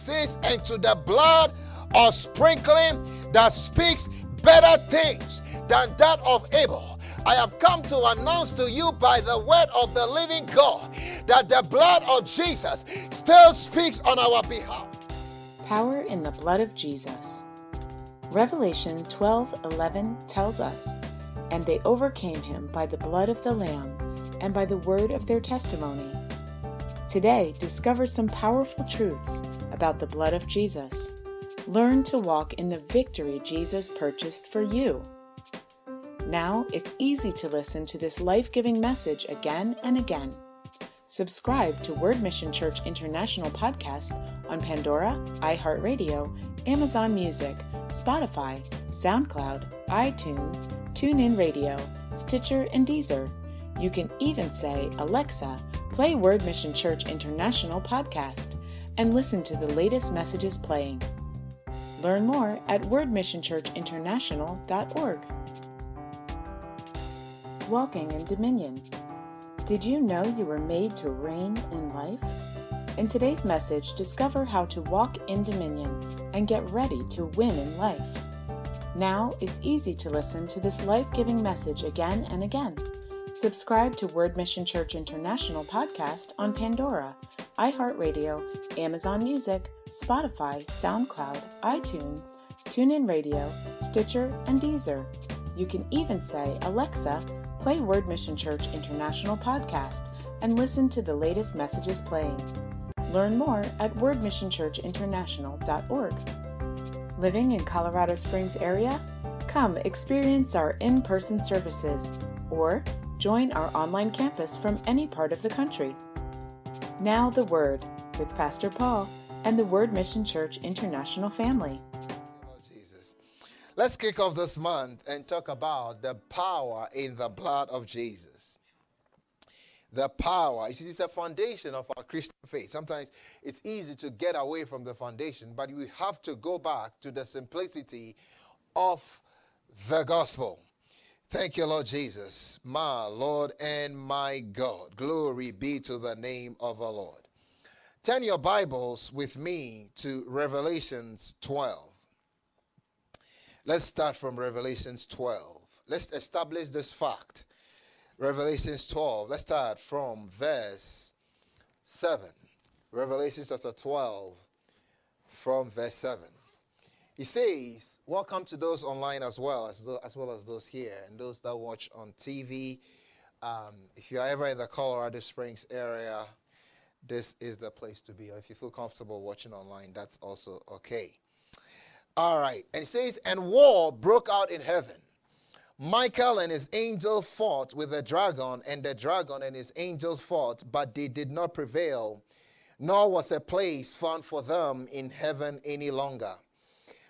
says, and to the blood of sprinkling that speaks better things than that of Abel. I have come to announce to you by the word of the living God that the blood of Jesus still speaks on our behalf. Power in the blood of Jesus. Revelation 12:11 tells us, "And they overcame him by the blood of the lamb and by the word of their testimony." Today, discover some powerful truths about the blood of Jesus. Learn to walk in the victory Jesus purchased for you. Now it's easy to listen to this life giving message again and again. Subscribe to Word Mission Church International podcast on Pandora, iHeartRadio, Amazon Music, Spotify, SoundCloud, iTunes, TuneIn Radio, Stitcher, and Deezer. You can even say, Alexa, play Word Mission Church International podcast and listen to the latest messages playing. Learn more at wordmissionchurchinternational.org. Walking in Dominion. Did you know you were made to reign in life? In today's message, discover how to walk in dominion and get ready to win in life. Now it's easy to listen to this life giving message again and again. Subscribe to Word Mission Church International podcast on Pandora, iHeartRadio, Amazon Music, Spotify, SoundCloud, iTunes, TuneIn Radio, Stitcher, and Deezer. You can even say, Alexa, play Word Mission Church International podcast and listen to the latest messages playing. Learn more at wordmissionchurchinternational.org. Living in Colorado Springs area? Come experience our in-person services or join our online campus from any part of the country. Now the word with Pastor Paul and the Word Mission Church International family. Oh, Jesus. Let's kick off this month and talk about the power in the blood of Jesus. The power. You see, it's a foundation of our Christian faith. Sometimes it's easy to get away from the foundation, but we have to go back to the simplicity of the gospel. Thank you, Lord Jesus, my Lord and my God. Glory be to the name of our Lord. Turn your Bibles with me to Revelations 12. Let's start from Revelations 12. Let's establish this fact. Revelations 12. Let's start from verse 7. Revelation chapter 12, from verse 7. He says, Welcome to those online as well, as, as well as those here and those that watch on TV. Um, if you are ever in the Colorado Springs area, this is the place to be. Or if you feel comfortable watching online, that's also okay. All right. And it says, and war broke out in heaven. Michael and his angel fought with the dragon, and the dragon and his angels fought, but they did not prevail, nor was a place found for them in heaven any longer.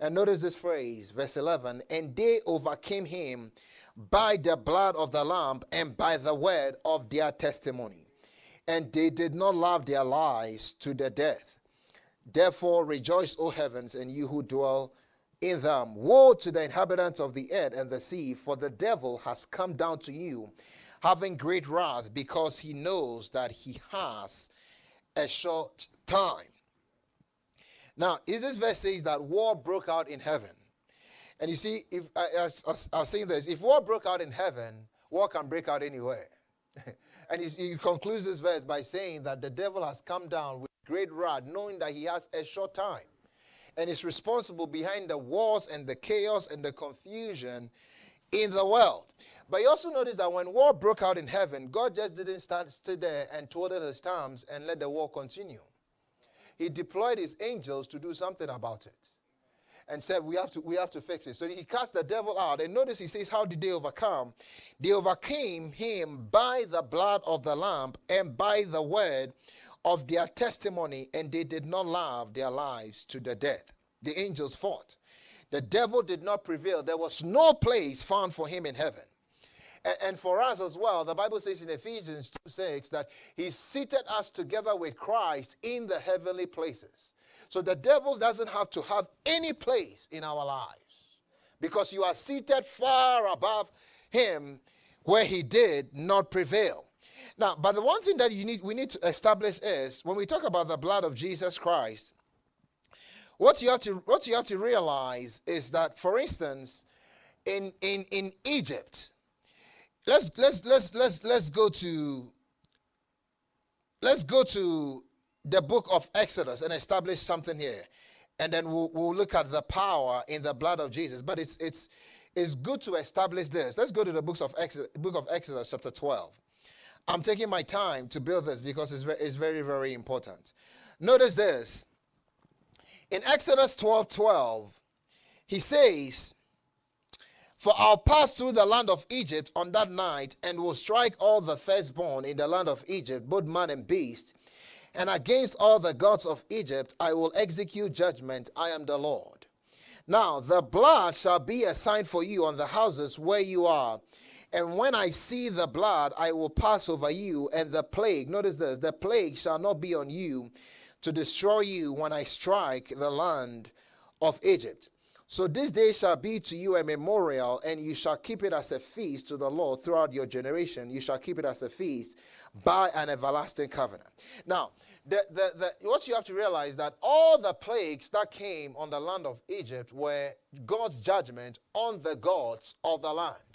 And notice this phrase, verse 11 And they overcame him by the blood of the Lamb and by the word of their testimony. And they did not love their lives to the death. Therefore rejoice, O heavens, and you who dwell in them. Woe to the inhabitants of the earth and the sea, for the devil has come down to you, having great wrath, because he knows that he has a short time. Now, is this verse says that war broke out in heaven. And you see, if I, I, I, was saying this, if war broke out in heaven, war can break out anywhere. and he, he concludes this verse by saying that the devil has come down with great wrath, knowing that he has a short time and is responsible behind the wars and the chaos and the confusion in the world. But you also notice that when war broke out in heaven, God just didn't stand, sit there and twiddle his thumbs and let the war continue. He deployed his angels to do something about it and said we have to we have to fix it so he cast the devil out and notice he says how did they overcome they overcame him by the blood of the lamb and by the word of their testimony, and they did not love their lives to the death. The angels fought. The devil did not prevail. There was no place found for him in heaven. And, for us as well, the Bible says in Ephesians 2 6 that he seated us together with Christ in the heavenly places. So the devil doesn't have to have any place in our lives because you are seated far above him where he did not prevail. Now, but the one thing that you need, we need to establish is when we talk about the blood of Jesus Christ, what you have to what you have to realize is that, for instance, in in in Egypt, let's let's let's let's let's go to let's go to the book of Exodus and establish something here, and then we'll we'll look at the power in the blood of Jesus. But it's it's it's good to establish this. Let's go to the books of Exodus, book of Exodus, chapter twelve. I'm taking my time to build this because it's it's very, very important. Notice this. In Exodus 12 12, he says, For I'll pass through the land of Egypt on that night and will strike all the firstborn in the land of Egypt, both man and beast. And against all the gods of Egypt I will execute judgment. I am the Lord. Now the blood shall be a sign for you on the houses where you are and when I see the blood, I will pass over you, and the plague, notice this, the plague shall not be on you to destroy you when I strike the land of Egypt. So this day shall be to you a memorial, and you shall keep it as a feast to the Lord throughout your generation. You shall keep it as a feast by an everlasting covenant. Now, the, the, the, what you have to realize that all the plagues that came on the land of Egypt were God's judgment on the gods of the land.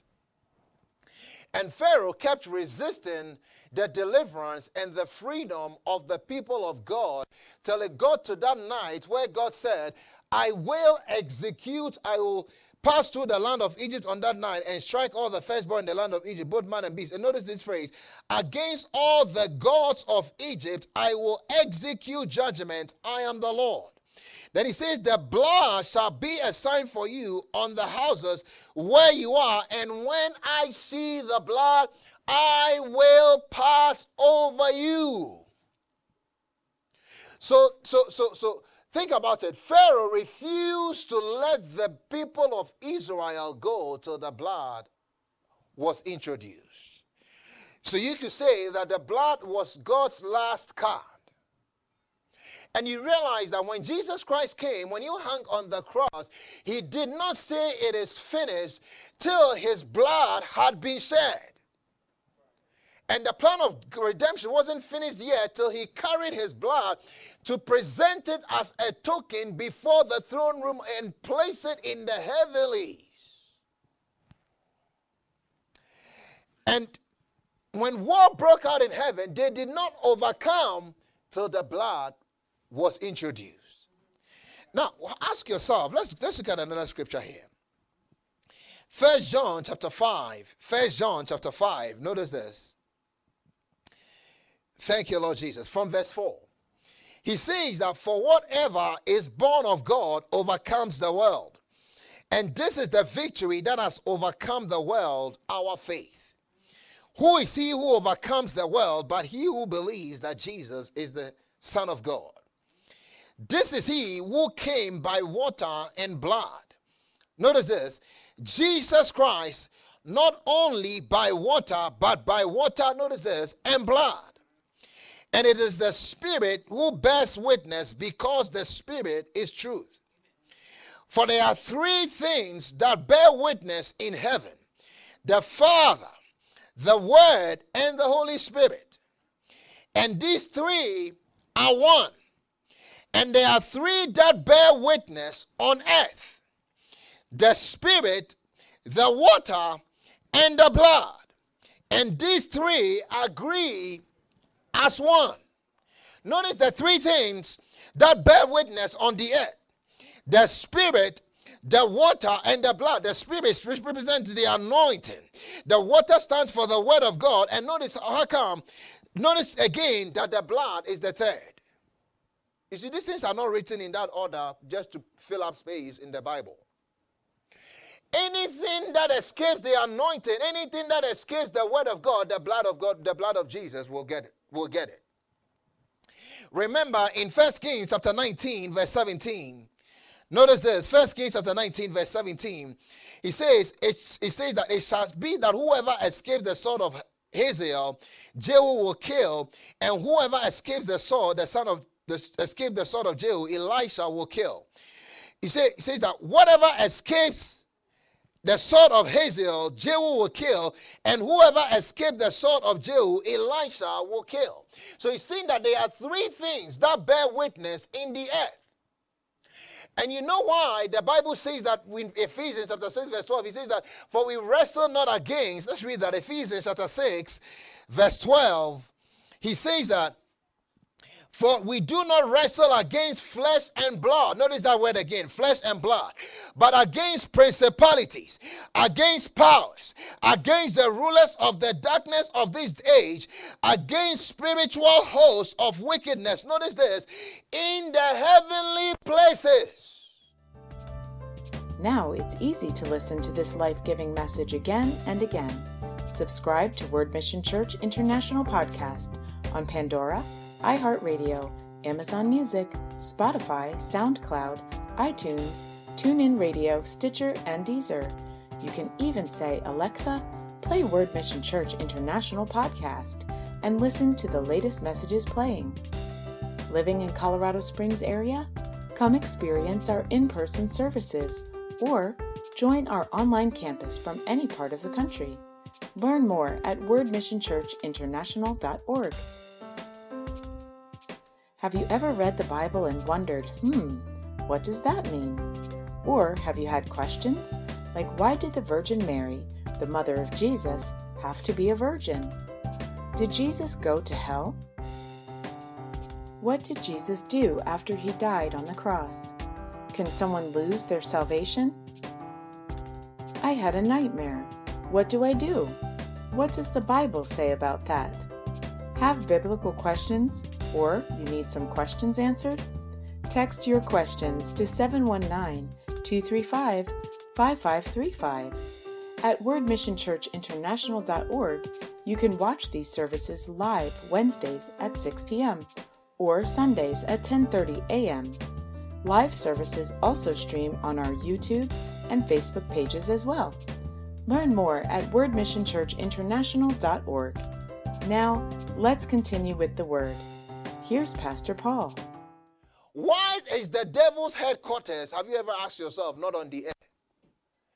And Pharaoh kept resisting the deliverance and the freedom of the people of God till it got to that night where God said, I will execute, I will pass through the land of Egypt on that night and strike all the firstborn in the land of Egypt, both man and beast. And notice this phrase against all the gods of Egypt, I will execute judgment. I am the Lord. Then he says, The blood shall be a sign for you on the houses where you are, and when I see the blood, I will pass over you. So, so, so, so think about it. Pharaoh refused to let the people of Israel go till the blood was introduced. So you could say that the blood was God's last card. And you realize that when Jesus Christ came, when you hung on the cross, he did not say it is finished till his blood had been shed. And the plan of redemption wasn't finished yet till he carried his blood to present it as a token before the throne room and place it in the heavenlies. And when war broke out in heaven, they did not overcome till the blood was introduced. Now, ask yourself, let's, let's look at another scripture here. First John chapter 5. First John chapter 5. Notice this. Thank you, Lord Jesus. From verse 4. He says that for whatever is born of God overcomes the world. And this is the victory that has overcome the world, our faith. Who is he who overcomes the world but he who believes that Jesus is the Son of God? This is he who came by water and blood. Notice this Jesus Christ, not only by water, but by water, notice this, and blood. And it is the Spirit who bears witness because the Spirit is truth. For there are three things that bear witness in heaven the Father, the Word, and the Holy Spirit. And these three are one. And there are three that bear witness on earth the Spirit, the water, and the blood. And these three agree as one. Notice the three things that bear witness on the earth the Spirit, the water, and the blood. The Spirit represents the anointing, the water stands for the Word of God. And notice how come, notice again that the blood is the third. You see, these things are not written in that order just to fill up space in the Bible. Anything that escapes the anointing, anything that escapes the word of God, the blood of God, the blood of Jesus will get it. Will get it. Remember in First Kings chapter 19, verse 17. Notice this, First Kings chapter 19, verse 17. He says, it, it says that it shall be that whoever escapes the sword of Hazael, Jehu will kill, and whoever escapes the sword, the son of the escape the sword of Jehu, Elisha will kill. He, say, he says that whatever escapes the sword of Hazael, Jehu will kill, and whoever escaped the sword of Jehu, Elisha will kill. So he's saying that there are three things that bear witness in the earth. And you know why the Bible says that in Ephesians chapter 6, verse 12, he says that, for we wrestle not against, let's read that, Ephesians chapter 6, verse 12. He says that for we do not wrestle against flesh and blood. Notice that word again flesh and blood. But against principalities, against powers, against the rulers of the darkness of this age, against spiritual hosts of wickedness. Notice this in the heavenly places. Now it's easy to listen to this life giving message again and again. Subscribe to Word Mission Church International Podcast on Pandora iHeartRadio, Amazon Music, Spotify, SoundCloud, iTunes, TuneIn Radio, Stitcher, and Deezer. You can even say, Alexa, play Word Mission Church International podcast and listen to the latest messages playing. Living in Colorado Springs area? Come experience our in-person services or join our online campus from any part of the country. Learn more at wordmissionchurchinternational.org. Have you ever read the Bible and wondered, hmm, what does that mean? Or have you had questions like, why did the Virgin Mary, the mother of Jesus, have to be a virgin? Did Jesus go to hell? What did Jesus do after he died on the cross? Can someone lose their salvation? I had a nightmare. What do I do? What does the Bible say about that? Have biblical questions? Or you need some questions answered? Text your questions to 719 235 5535. At wordmissionchurchinternational.org, you can watch these services live Wednesdays at 6 p.m. or Sundays at 10:30 a.m. Live services also stream on our YouTube and Facebook pages as well. Learn more at wordmissionchurchinternational.org. Now, let's continue with the word. Here's Pastor Paul. Why is the devil's headquarters, have you ever asked yourself, not on the earth?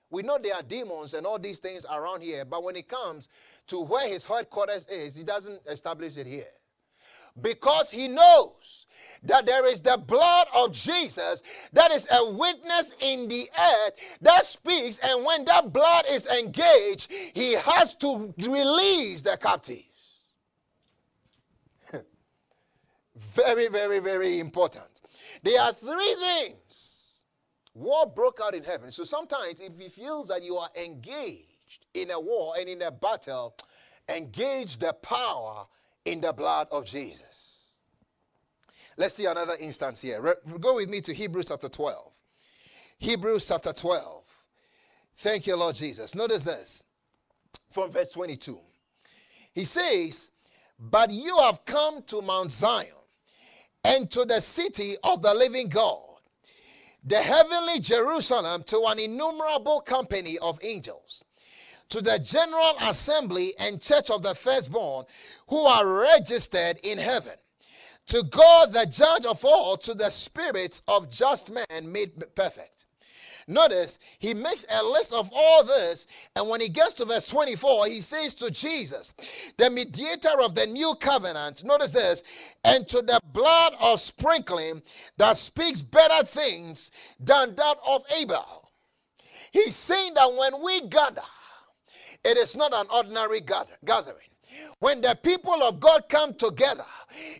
We know there are demons and all these things around here, but when it comes to where his headquarters is, he doesn't establish it here. Because he knows that there is the blood of Jesus that is a witness in the earth that speaks, and when that blood is engaged, he has to release the captive. Very, very, very important. There are three things. War broke out in heaven. So sometimes, if he feels that you are engaged in a war and in a battle, engage the power in the blood of Jesus. Let's see another instance here. Re- go with me to Hebrews chapter 12. Hebrews chapter 12. Thank you, Lord Jesus. Notice this from verse 22. He says, But you have come to Mount Zion and to the city of the living God, the heavenly Jerusalem, to an innumerable company of angels, to the general assembly and church of the firstborn who are registered in heaven, to God, the judge of all, to the spirits of just men made perfect Notice he makes a list of all this, and when he gets to verse 24, he says to Jesus, the mediator of the new covenant, notice this, and to the blood of sprinkling that speaks better things than that of Abel. He's saying that when we gather, it is not an ordinary gathering. When the people of God come together,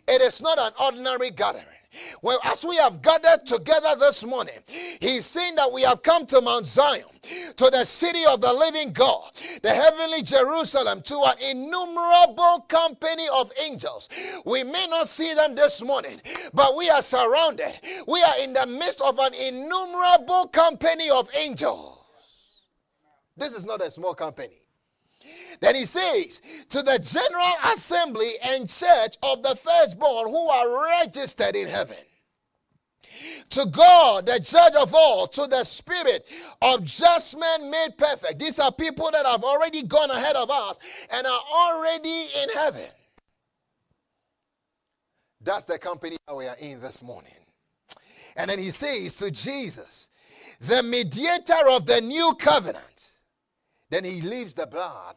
it is not an ordinary gathering. Well, as we have gathered together this morning, he's saying that we have come to Mount Zion, to the city of the living God, the heavenly Jerusalem, to an innumerable company of angels. We may not see them this morning, but we are surrounded. We are in the midst of an innumerable company of angels. This is not a small company. Then he says, To the general assembly and church of the firstborn who are registered in heaven. To God, the judge of all, to the spirit of just men made perfect. These are people that have already gone ahead of us and are already in heaven. That's the company that we are in this morning. And then he says to Jesus, the mediator of the new covenant. Then he leaves the blood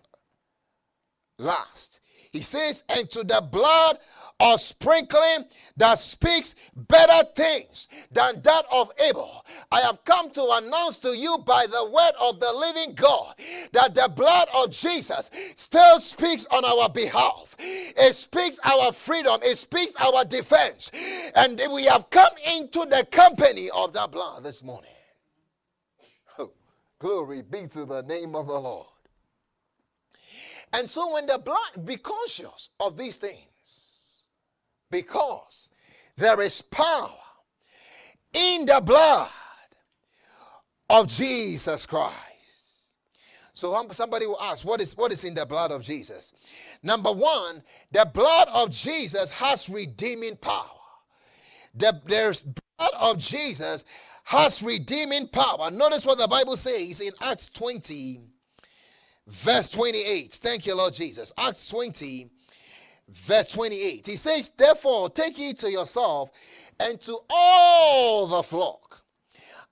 last. He says, and to the blood of sprinkling that speaks better things than that of Abel. I have come to announce to you by the word of the living God that the blood of Jesus still speaks on our behalf. It speaks our freedom, it speaks our defense. And we have come into the company of that blood this morning. Oh, glory be to the name of the Lord. And so, when the blood, be conscious of these things because there is power in the blood of Jesus Christ. So somebody will ask, what is, what is in the blood of Jesus? Number one, the blood of Jesus has redeeming power. The, there's blood of Jesus has redeeming power. Notice what the Bible says in Acts 20, verse 28. Thank you, Lord Jesus. Acts 20, verse 28. He says, Therefore, take ye to yourself and to all the flock,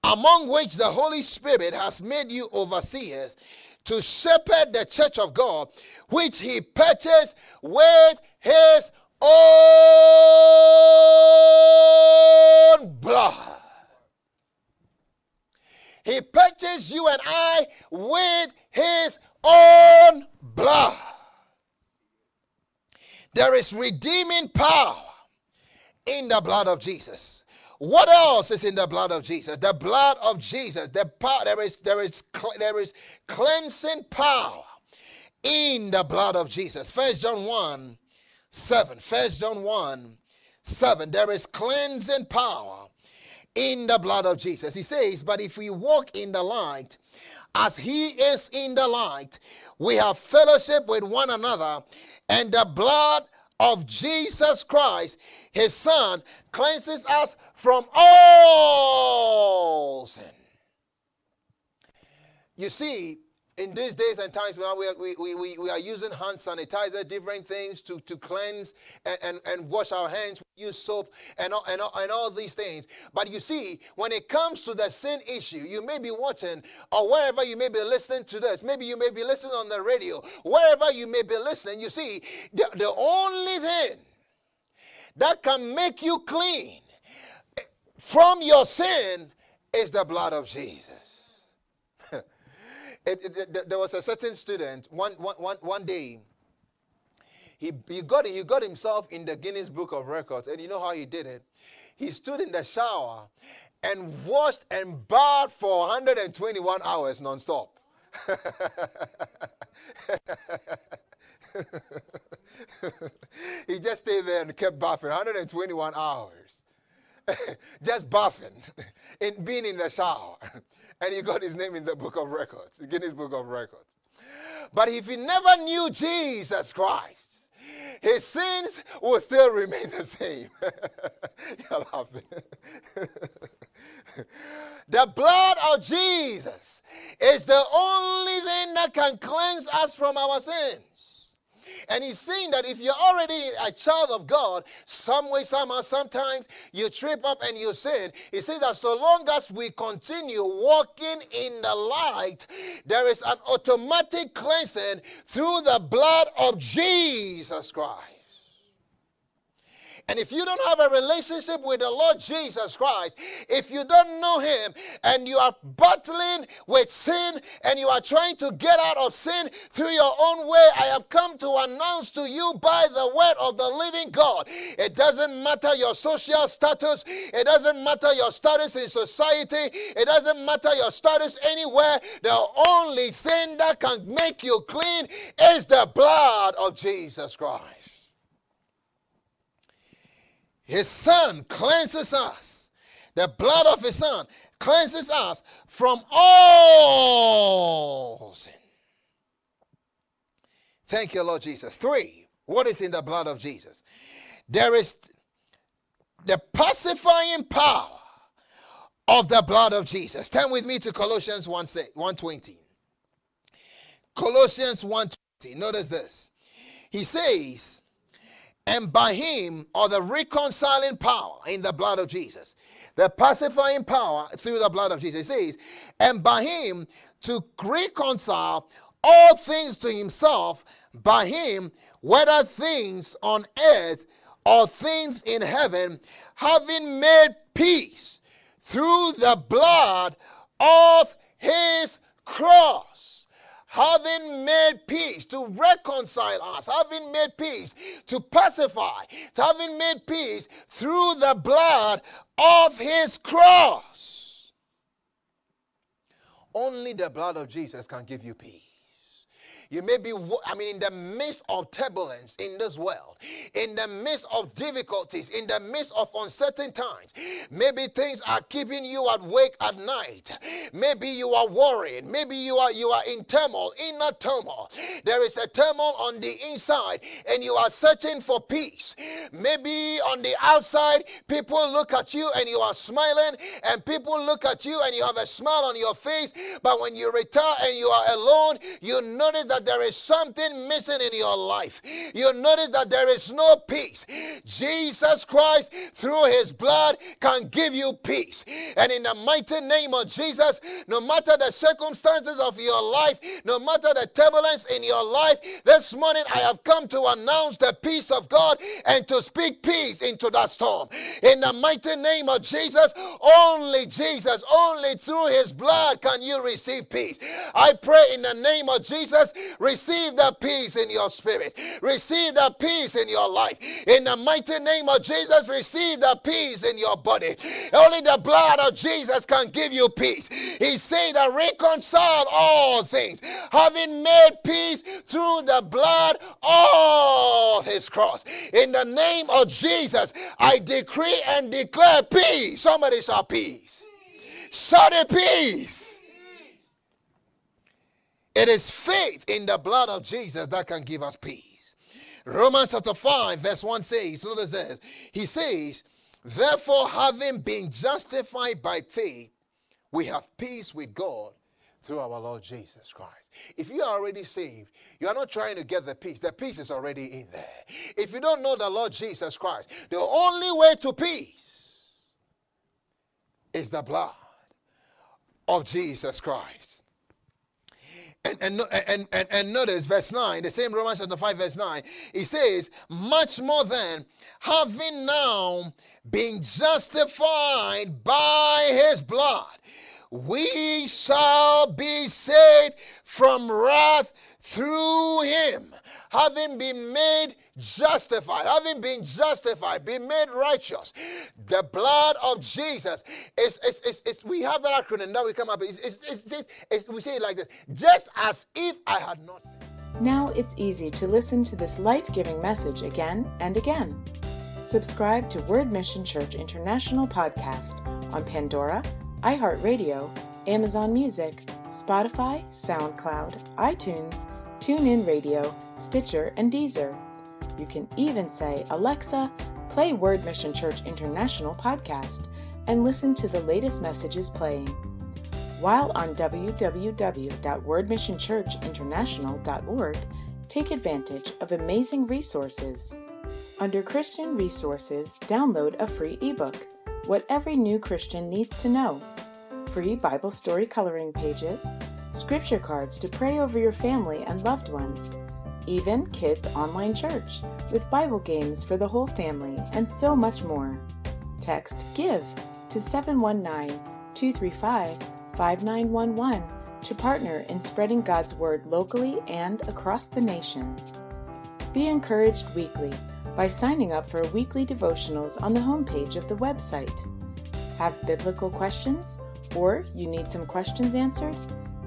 among which the Holy Spirit has made you overseers to shepherd the church of God, which he purchased with his own blood. He purchased you and I with his own blood. There is redeeming power in the blood of Jesus. What else is in the blood of Jesus? The blood of Jesus. The power, there is there is there is cleansing power in the blood of Jesus. First John 1 7. First John 1 7. There is cleansing power in the blood of Jesus. He says, But if we walk in the light, as he is in the light, we have fellowship with one another, and the blood of Jesus Christ, his son, cleanses us from all sin. You see, in these days and times now we are, we, we, we are using hand sanitizer different things to, to cleanse and, and, and wash our hands we use soap and all, and, all, and all these things. But you see when it comes to the sin issue you may be watching or wherever you may be listening to this maybe you may be listening on the radio wherever you may be listening you see the, the only thing that can make you clean from your sin is the blood of jesus it, it, there was a certain student one, one, one, one day he, he, got, he got himself in the guinness book of records and you know how he did it? He stood in the shower and washed and bathed for 121 hours non-stop. He just stayed there and kept buffing 121 hours. Just buffing and being in the shower and he got his name in the book of records, Guinness Book of Records. But if he never knew Jesus Christ, his sins will still remain the same. You're laughing. the blood of Jesus is the only thing that can cleanse us from our sins. And he's saying that if you're already a child of God, some way, somehow, sometimes you trip up and you sin. He says that so long as we continue walking in the light, there is an automatic cleansing through the blood of Jesus Christ. And if you don't have a relationship with the Lord Jesus Christ, if you don't know Him and you are battling with sin and you are trying to get out of sin through your own way, I have come to announce to you by the word of the living God. It doesn't matter your social status, it doesn't matter your status in society, it doesn't matter your status anywhere. The only thing that can make you clean is the blood of Jesus Christ. His son cleanses us. The blood of his son cleanses us from all sin. Thank you, Lord Jesus. Three, what is in the blood of Jesus? There is the pacifying power of the blood of Jesus. Turn with me to Colossians 1 120. Colossians 120. Notice this. He says, and by him or the reconciling power in the blood of Jesus. The pacifying power through the blood of Jesus. He says, and by him to reconcile all things to himself, by him, whether things on earth or things in heaven, having made peace through the blood of his cross. Having made peace to reconcile us, having made peace to pacify, to having made peace through the blood of his cross. Only the blood of Jesus can give you peace. You may be, I mean, in the midst of turbulence in this world, in the midst of difficulties, in the midst of uncertain times. Maybe things are keeping you awake at night. Maybe you are worried. Maybe you are you are in turmoil, inner turmoil. There is a turmoil on the inside, and you are searching for peace. Maybe on the outside, people look at you and you are smiling, and people look at you and you have a smile on your face. But when you retire and you are alone, you notice that that there is something missing in your life. You notice that there is no peace. Jesus Christ, through his blood, can give you peace. And in the mighty name of Jesus, no matter the circumstances of your life, no matter the turbulence in your life, this morning I have come to announce the peace of God and to speak peace into that storm. In the mighty name of Jesus, only Jesus, only through his blood can you receive peace. I pray in the name of Jesus Receive that peace in your spirit. Receive that peace in your life. In the mighty name of Jesus, receive that peace in your body. Only the blood of Jesus can give you peace. He said that reconcile all things, having made peace through the blood of his cross. In the name of Jesus, I decree and declare peace. Somebody shout peace. Shout the peace. It is faith in the blood of Jesus that can give us peace. Romans chapter 5, verse 1 says, notice this. He says, Therefore, having been justified by faith, we have peace with God through our Lord Jesus Christ. If you are already saved, you are not trying to get the peace. The peace is already in there. If you don't know the Lord Jesus Christ, the only way to peace is the blood of Jesus Christ. And, and, and, and, and notice verse 9, the same Romans chapter 5, verse 9. It says, Much more than having now been justified by his blood, we shall be saved from wrath through him having been made justified, having been justified, been made righteous. The blood of Jesus is, we have that acronym that we come up it's, it's, it's, we say it like this just as if I had not sinned. Now it's easy to listen to this life giving message again and again. Subscribe to Word Mission Church International podcast on Pandora, iHeartRadio, Amazon Music, Spotify, SoundCloud, iTunes, TuneIn Radio, Stitcher, and Deezer. You can even say, Alexa, play Word Mission Church International podcast and listen to the latest messages playing. While on www.wordmissionchurchinternational.org, take advantage of amazing resources. Under Christian Resources, download a free ebook, What Every New Christian Needs to Know, free Bible story coloring pages, scripture cards to pray over your family and loved ones, even Kids Online Church with Bible games for the whole family, and so much more. Text GIVE to 719 235 5911 to partner in spreading God's Word locally and across the nation. Be encouraged weekly by signing up for weekly devotionals on the homepage of the website. Have biblical questions or you need some questions answered?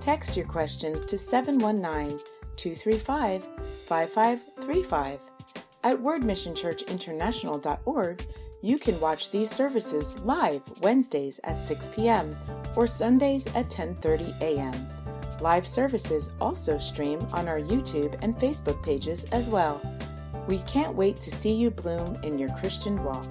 Text your questions to 719 235 5535. At wordmissionchurchinternational.org, you can watch these services live Wednesdays at 6 p.m. or Sundays at 10:30 a.m. Live services also stream on our YouTube and Facebook pages as well. We can't wait to see you bloom in your Christian walk.